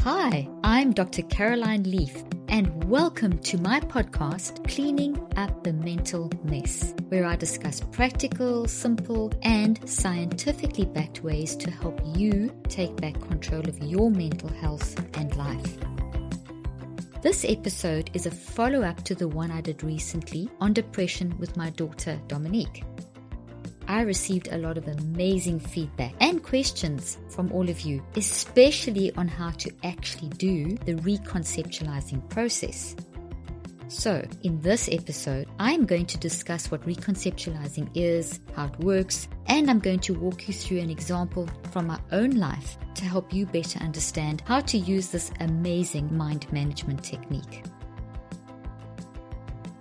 Hi, I'm Dr. Caroline Leaf, and welcome to my podcast, Cleaning Up the Mental Mess, where I discuss practical, simple, and scientifically backed ways to help you take back control of your mental health and life. This episode is a follow up to the one I did recently on depression with my daughter Dominique. I received a lot of amazing feedback and questions from all of you, especially on how to actually do the reconceptualizing process. So, in this episode, I'm going to discuss what reconceptualizing is, how it works, and I'm going to walk you through an example from my own life to help you better understand how to use this amazing mind management technique.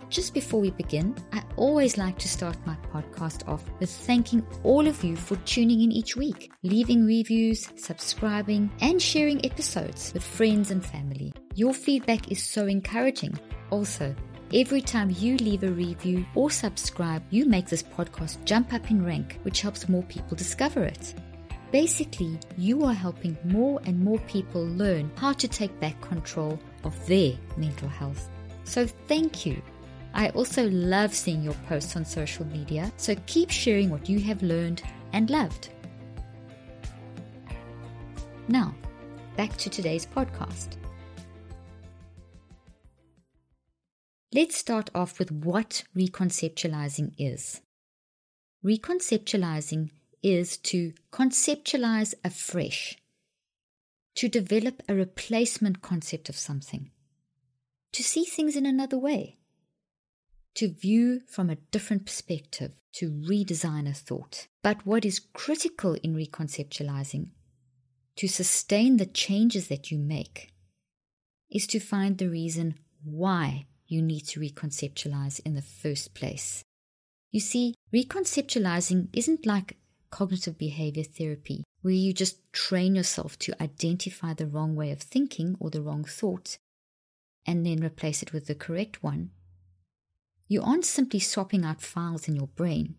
Just before we begin, I always like to start my podcast off with thanking all of you for tuning in each week, leaving reviews, subscribing, and sharing episodes with friends and family. Your feedback is so encouraging. Also, Every time you leave a review or subscribe, you make this podcast jump up in rank, which helps more people discover it. Basically, you are helping more and more people learn how to take back control of their mental health. So, thank you. I also love seeing your posts on social media, so keep sharing what you have learned and loved. Now, back to today's podcast. Let's start off with what reconceptualizing is. Reconceptualizing is to conceptualize afresh, to develop a replacement concept of something, to see things in another way to view from a different perspective, to redesign a thought. But what is critical in reconceptualizing, to sustain the changes that you make, is to find the reason why you need to reconceptualize in the first place. You see, reconceptualizing isn't like cognitive behavior therapy, where you just train yourself to identify the wrong way of thinking or the wrong thought and then replace it with the correct one you aren't simply swapping out files in your brain.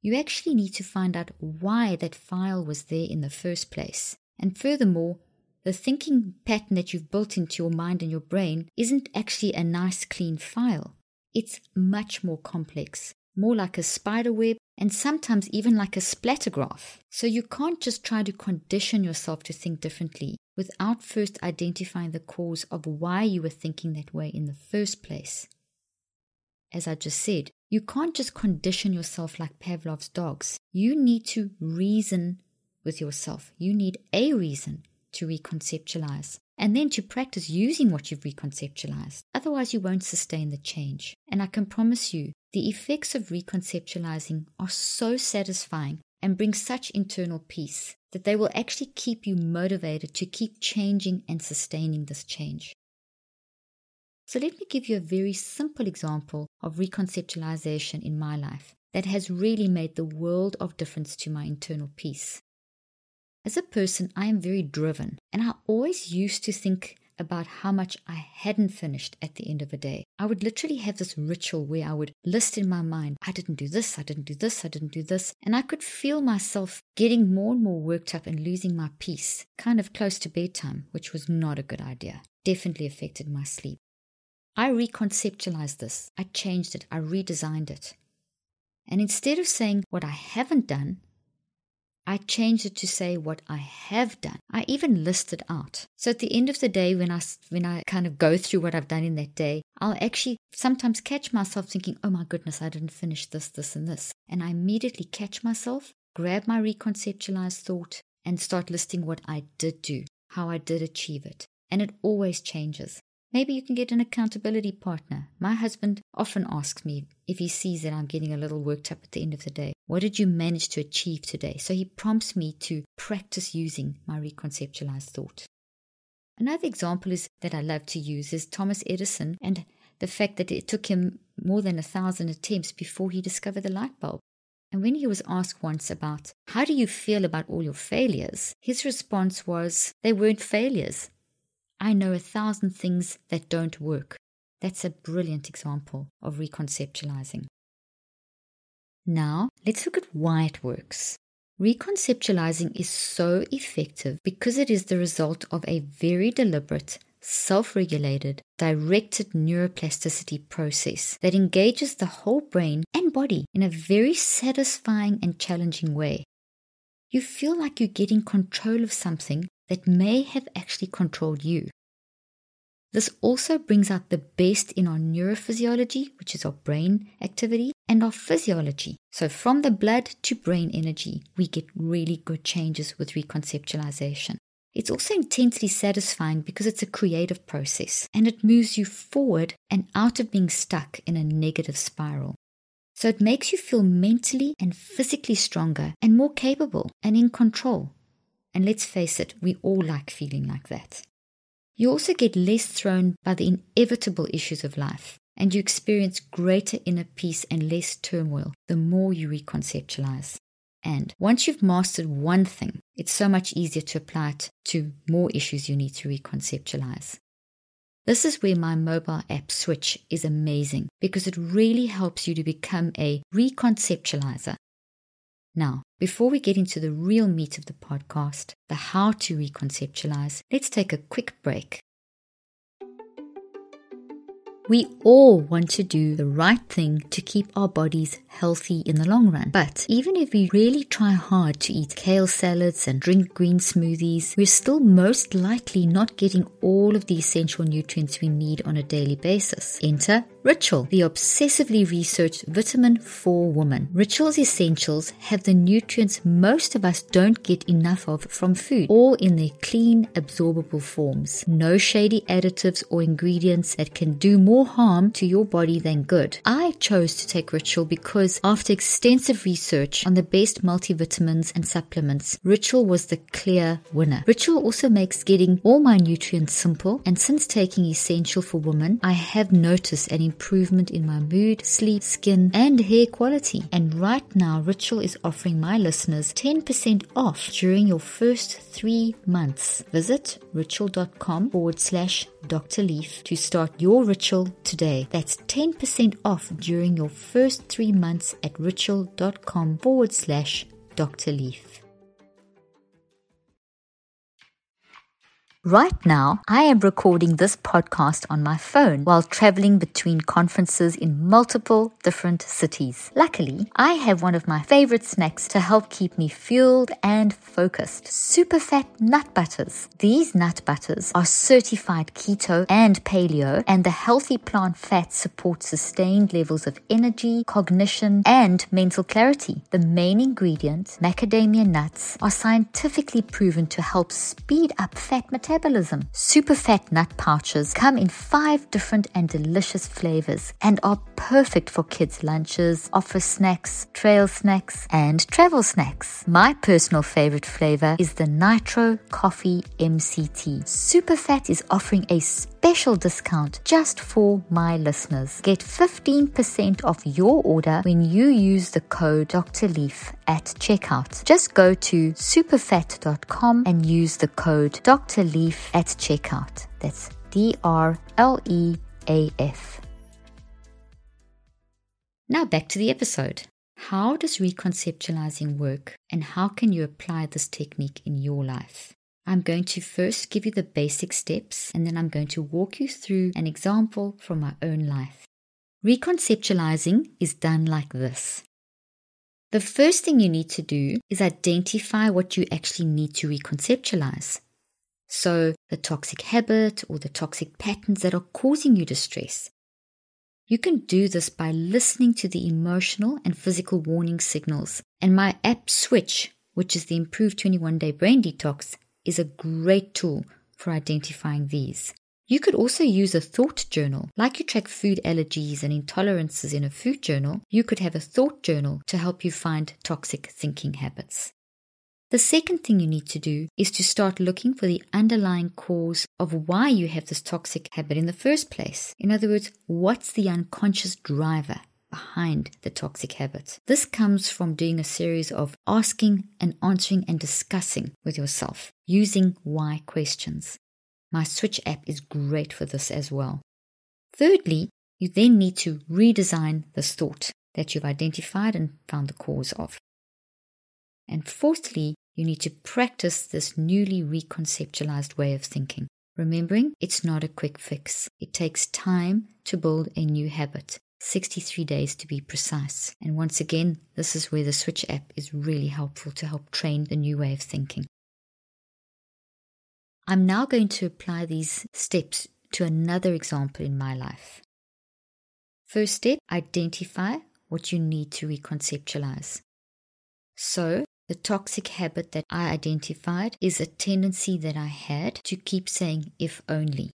You actually need to find out why that file was there in the first place. And furthermore, the thinking pattern that you've built into your mind and your brain isn't actually a nice, clean file. It's much more complex, more like a spider web, and sometimes even like a splattergraph. So you can't just try to condition yourself to think differently without first identifying the cause of why you were thinking that way in the first place as I just said, you can't just condition yourself like Pavlov's dogs. You need to reason with yourself. You need a reason to reconceptualize and then to practice using what you've reconceptualized. Otherwise, you won't sustain the change. And I can promise you, the effects of reconceptualizing are so satisfying and bring such internal peace that they will actually keep you motivated to keep changing and sustaining this change. So let me give you a very simple example of reconceptualization in my life that has really made the world of difference to my internal peace. As a person, I am very driven, and I always used to think about how much I hadn't finished at the end of a day. I would literally have this ritual where I would list in my mind, I didn't do this, I didn't do this, I didn't do this. And I could feel myself getting more and more worked up and losing my peace, kind of close to bedtime, which was not a good idea. Definitely affected my sleep. I reconceptualized this. I changed it. I redesigned it. And instead of saying what I haven't done, I changed it to say what I have done. I even listed out. So at the end of the day, when I, when I kind of go through what I've done in that day, I'll actually sometimes catch myself thinking, oh my goodness, I didn't finish this, this, and this. And I immediately catch myself, grab my reconceptualized thought, and start listing what I did do, how I did achieve it. And it always changes. Maybe you can get an accountability partner. My husband often asks me if he sees that I'm getting a little worked up at the end of the day. What did you manage to achieve today? So he prompts me to practice using my reconceptualized thought. Another example is that I love to use is Thomas Edison and the fact that it took him more than a thousand attempts before he discovered the light bulb. And when he was asked once about how do you feel about all your failures, his response was they weren't failures. I know a thousand things that don't work. That's a brilliant example of reconceptualizing. Now, let's look at why it works. Reconceptualizing is so effective because it is the result of a very deliberate, self regulated, directed neuroplasticity process that engages the whole brain and body in a very satisfying and challenging way. You feel like you're getting control of something that may have actually controlled you. This also brings out the best in our neurophysiology, which is our brain activity, and our physiology. So, from the blood to brain energy, we get really good changes with reconceptualization. It's also intensely satisfying because it's a creative process and it moves you forward and out of being stuck in a negative spiral. So, it makes you feel mentally and physically stronger and more capable and in control. And let's face it, we all like feeling like that. You also get less thrown by the inevitable issues of life, and you experience greater inner peace and less turmoil the more you reconceptualize. And once you've mastered one thing, it's so much easier to apply it to more issues you need to reconceptualize. This is where my mobile app Switch is amazing because it really helps you to become a reconceptualizer now, before we get into the real meat of the podcast, the how to reconceptualize, let's take a quick break we all want to do the right thing to keep our bodies healthy in the long run. But even if we really try hard to eat kale salads and drink green smoothies, we're still most likely not getting all of the essential nutrients we need on a daily basis. Enter Ritual, the obsessively researched vitamin for woman. Ritual's essentials have the nutrients most of us don't get enough of from food, all in their clean, absorbable forms. No shady additives or ingredients that can do more harm to your body than good. I chose to take Ritual because after extensive research on the best multivitamins and supplements, Ritual was the clear winner. Ritual also makes getting all my nutrients simple, and since taking Essential for Women, I have noticed an improvement in my mood, sleep, skin, and hair quality. And right now, Ritual is offering my listeners 10% off during your first three months. Visit ritual.com forward slash Dr. Leaf to start your ritual today. That's 10% off during your first three months at ritual.com forward slash Dr. Leaf. Right now, I am recording this podcast on my phone while traveling between conferences in multiple different cities. Luckily, I have one of my favorite snacks to help keep me fueled and focused super fat nut butters. These nut butters are certified keto and paleo, and the healthy plant fat supports sustained levels of energy, cognition, and mental clarity. The main ingredient, macadamia nuts, are scientifically proven to help speed up fat metabolism metabolism. Super fat nut pouches come in five different and delicious flavors and are perfect for kids' lunches, office snacks, trail snacks, and travel snacks. My personal favorite flavor is the Nitro Coffee MCT. Super Fat is offering a special discount just for my listeners. Get 15% off your order when you use the code Dr. Leaf at checkout. Just go to superfat.com and use the code Dr. Leaf at checkout. That's D R L E A F. Now back to the episode. How does reconceptualizing work and how can you apply this technique in your life? I'm going to first give you the basic steps and then I'm going to walk you through an example from my own life. Reconceptualizing is done like this. The first thing you need to do is identify what you actually need to reconceptualize. So, the toxic habit or the toxic patterns that are causing you distress. You can do this by listening to the emotional and physical warning signals. And my app Switch, which is the improved 21 day brain detox, is a great tool for identifying these. You could also use a thought journal. Like you track food allergies and intolerances in a food journal, you could have a thought journal to help you find toxic thinking habits. The second thing you need to do is to start looking for the underlying cause of why you have this toxic habit in the first place. In other words, what's the unconscious driver behind the toxic habit? This comes from doing a series of asking and answering and discussing with yourself using why questions. My Switch app is great for this as well. Thirdly, you then need to redesign this thought that you've identified and found the cause of. And fourthly, you need to practice this newly reconceptualized way of thinking. Remembering, it's not a quick fix. It takes time to build a new habit, 63 days to be precise. And once again, this is where the Switch app is really helpful to help train the new way of thinking. I'm now going to apply these steps to another example in my life. First step identify what you need to reconceptualize. So, the toxic habit that I identified is a tendency that I had to keep saying, if only.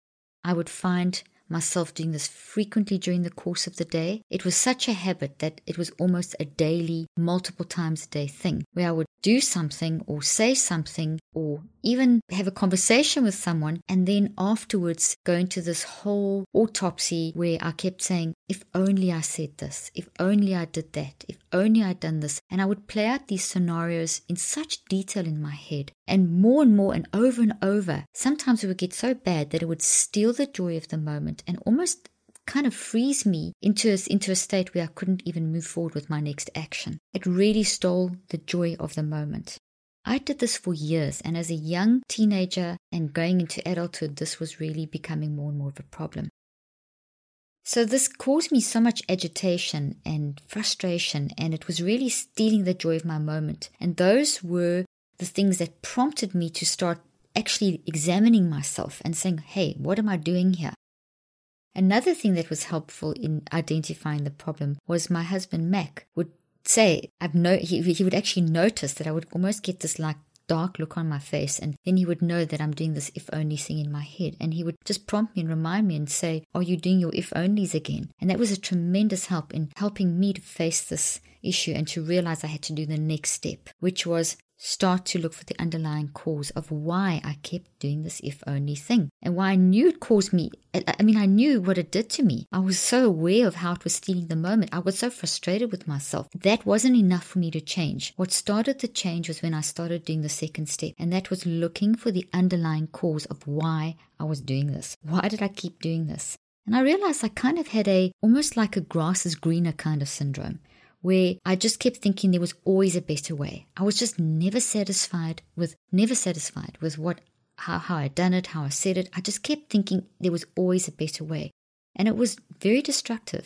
I would find myself doing this frequently during the course of the day. It was such a habit that it was almost a daily, multiple times a day thing where I would do something or say something or even have a conversation with someone and then afterwards go into this whole autopsy where I kept saying, if only I said this, if only I did that, if only I'd done this. And I would play out these scenarios in such detail in my head and more and more and over and over. Sometimes it would get so bad that it would steal the joy of the moment and almost kind of freeze me into a, into a state where I couldn't even move forward with my next action. It really stole the joy of the moment. I did this for years, and as a young teenager and going into adulthood, this was really becoming more and more of a problem. So, this caused me so much agitation and frustration, and it was really stealing the joy of my moment. And those were the things that prompted me to start actually examining myself and saying, hey, what am I doing here? Another thing that was helpful in identifying the problem was my husband Mac would say, I've no, he, he would actually notice that I would almost get this like dark look on my face and then he would know that I'm doing this if only thing in my head and he would just prompt me and remind me and say, Are you doing your if onlys again? And that was a tremendous help in helping me to face this issue and to realize I had to do the next step, which was start to look for the underlying cause of why I kept doing this if only thing and why I knew it caused me. I mean, I knew what it did to me. I was so aware of how it was stealing the moment. I was so frustrated with myself. That wasn't enough for me to change. What started the change was when I started doing the second step, and that was looking for the underlying cause of why I was doing this. Why did I keep doing this? And I realized I kind of had a almost like a grass is greener kind of syndrome where I just kept thinking there was always a better way. I was just never satisfied with never satisfied with what how, how I'd done it, how I said it. I just kept thinking there was always a better way. And it was very destructive.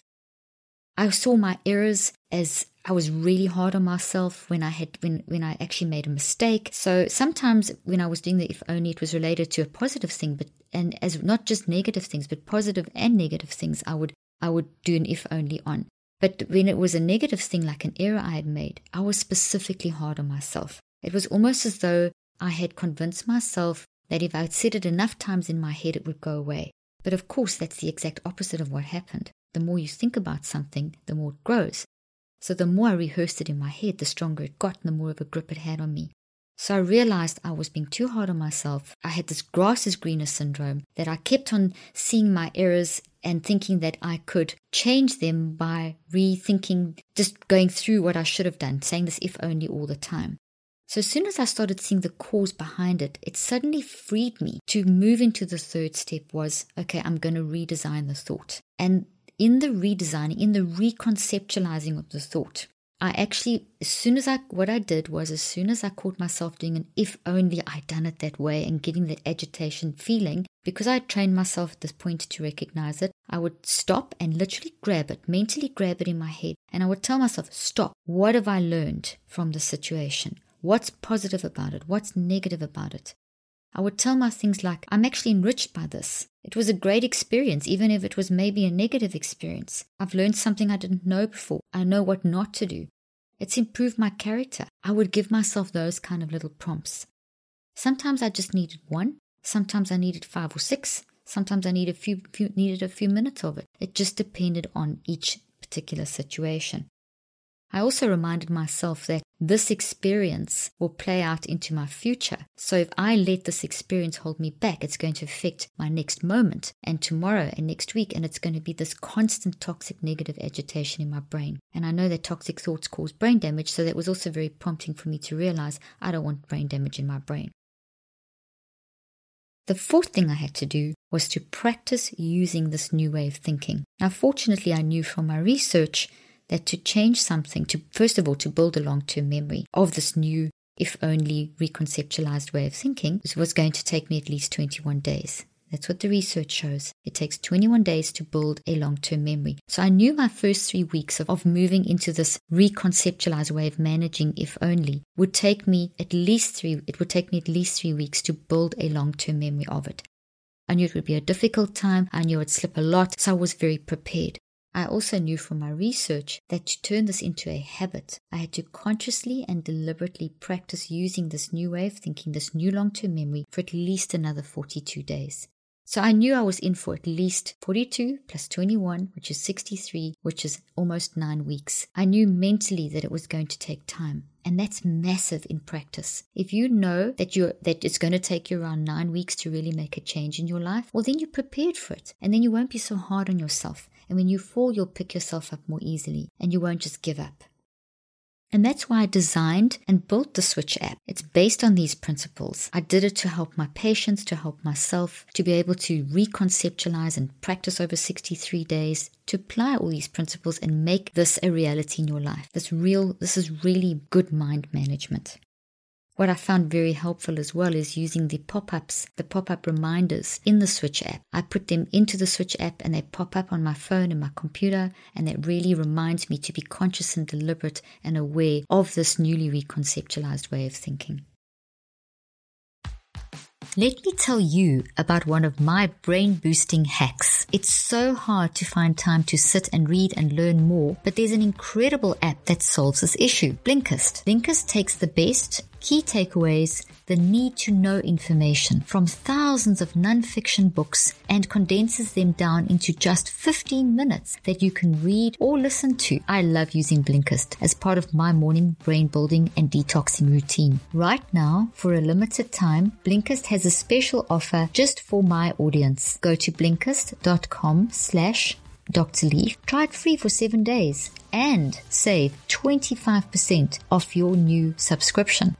I saw my errors as I was really hard on myself when I had when when I actually made a mistake. So sometimes when I was doing the if only it was related to a positive thing, but and as not just negative things, but positive and negative things, I would I would do an if only on. But when it was a negative thing like an error I had made, I was specifically hard on myself. It was almost as though I had convinced myself that if I had said it enough times in my head, it would go away. But of course, that's the exact opposite of what happened. The more you think about something, the more it grows. So the more I rehearsed it in my head, the stronger it got and the more of a grip it had on me. So I realized I was being too hard on myself. I had this grass is greener syndrome that I kept on seeing my errors and thinking that I could change them by rethinking, just going through what I should have done, saying this if only all the time. So as soon as I started seeing the cause behind it, it suddenly freed me to move into the third step was, okay, I'm going to redesign the thought. And in the redesigning, in the reconceptualizing of the thought, I actually, as soon as I, what I did was, as soon as I caught myself doing an if only I'd done it that way and getting that agitation feeling, because I had trained myself at this point to recognize it, I would stop and literally grab it, mentally grab it in my head, and I would tell myself, stop. What have I learned from the situation? What's positive about it? What's negative about it? I would tell my things like, I'm actually enriched by this. It was a great experience, even if it was maybe a negative experience. I've learned something I didn't know before. I know what not to do. It's improved my character. I would give myself those kind of little prompts. Sometimes I just needed one, sometimes I needed five or six, Sometimes I need a few, few needed a few minutes of it. It just depended on each particular situation. I also reminded myself that this experience will play out into my future. So if I let this experience hold me back, it's going to affect my next moment and tomorrow and next week. And it's going to be this constant toxic negative agitation in my brain. And I know that toxic thoughts cause brain damage. So that was also very prompting for me to realize I don't want brain damage in my brain. The fourth thing I had to do was to practice using this new way of thinking. Now, fortunately, I knew from my research that to change something, to first of all, to build a long term memory of this new, if only reconceptualized way of thinking, was going to take me at least 21 days. That's what the research shows. It takes 21 days to build a long term memory. So I knew my first three weeks of, of moving into this reconceptualized way of managing, if only, would take me at least three, it would take me at least three weeks to build a long term memory of it. I knew it would be a difficult time. I knew I'd slip a lot. So I was very prepared. I also knew from my research that to turn this into a habit, I had to consciously and deliberately practice using this new way of thinking, this new long term memory, for at least another 42 days. So I knew I was in for at least 42 plus 21, which is 63, which is almost nine weeks. I knew mentally that it was going to take time. And that's massive in practice. If you know that you're that it's going to take you around nine weeks to really make a change in your life, well then you're prepared for it. And then you won't be so hard on yourself. And when you fall, you'll pick yourself up more easily and you won't just give up. And that's why I designed and built the Switch app. It's based on these principles. I did it to help my patients, to help myself, to be able to reconceptualize and practice over 63 days, to apply all these principles and make this a reality in your life. This real, this is really good mind management. What I found very helpful as well is using the pop ups, the pop up reminders in the Switch app. I put them into the Switch app and they pop up on my phone and my computer, and that really reminds me to be conscious and deliberate and aware of this newly reconceptualized way of thinking. Let me tell you about one of my brain boosting hacks. It's so hard to find time to sit and read and learn more, but there's an incredible app that solves this issue. Blinkist. Blinkist takes the best key takeaways, the need to know information from thousands of nonfiction books and condenses them down into just 15 minutes that you can read or listen to. I love using Blinkist as part of my morning brain building and detoxing routine. Right now, for a limited time, Blinkist has a special offer just for my audience. Go to blinkist.com slash Dr. Leaf. Try it free for seven days and save 25% off your new subscription.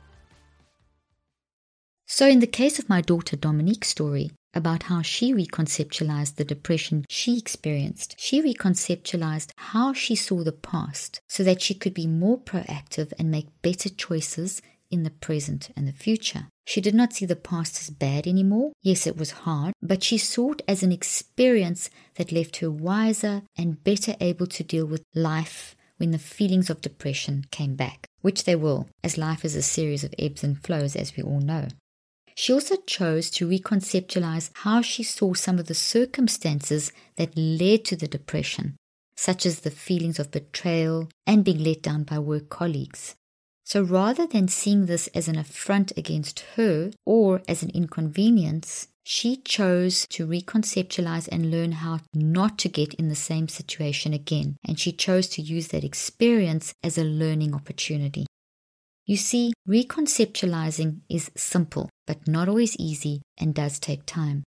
So, in the case of my daughter Dominique's story about how she reconceptualized the depression she experienced, she reconceptualized how she saw the past so that she could be more proactive and make better choices in the present and the future. She did not see the past as bad anymore. Yes, it was hard, but she saw it as an experience that left her wiser and better able to deal with life when the feelings of depression came back, which they will, as life is a series of ebbs and flows, as we all know. She also chose to reconceptualize how she saw some of the circumstances that led to the depression, such as the feelings of betrayal and being let down by work colleagues. So rather than seeing this as an affront against her or as an inconvenience, she chose to reconceptualize and learn how not to get in the same situation again. And she chose to use that experience as a learning opportunity. You see, reconceptualizing is simple, but not always easy and does take time.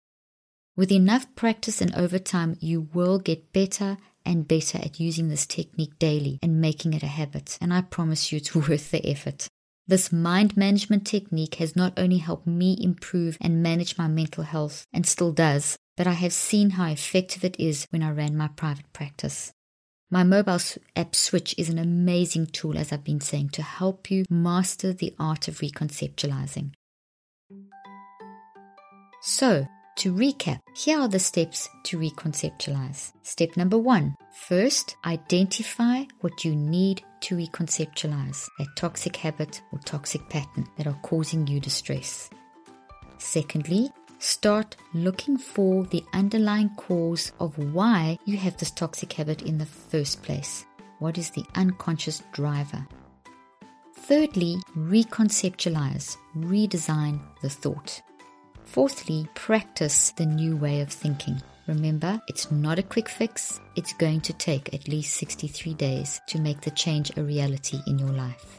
With enough practice and over time, you will get better and better at using this technique daily and making it a habit. And I promise you it's worth the effort. This mind management technique has not only helped me improve and manage my mental health, and still does, but I have seen how effective it is when I ran my private practice. My mobile app Switch is an amazing tool, as I've been saying, to help you master the art of reconceptualizing. So, to recap, here are the steps to reconceptualize. Step number one first, identify what you need to reconceptualize that toxic habit or toxic pattern that are causing you distress. Secondly, start looking for the underlying cause of why you have this toxic habit in the first place. What is the unconscious driver? Thirdly, reconceptualize, redesign the thought. Fourthly, practice the new way of thinking. Remember, it's not a quick fix. It's going to take at least 63 days to make the change a reality in your life.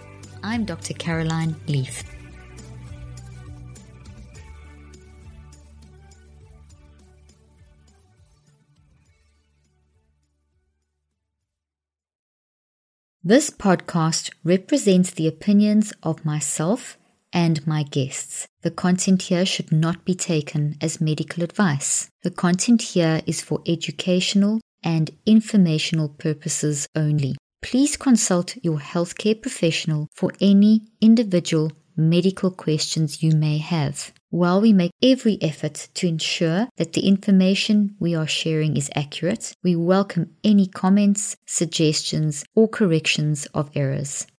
I'm Dr. Caroline Leaf. This podcast represents the opinions of myself and my guests. The content here should not be taken as medical advice. The content here is for educational and informational purposes only. Please consult your healthcare professional for any individual medical questions you may have. While we make every effort to ensure that the information we are sharing is accurate, we welcome any comments, suggestions, or corrections of errors.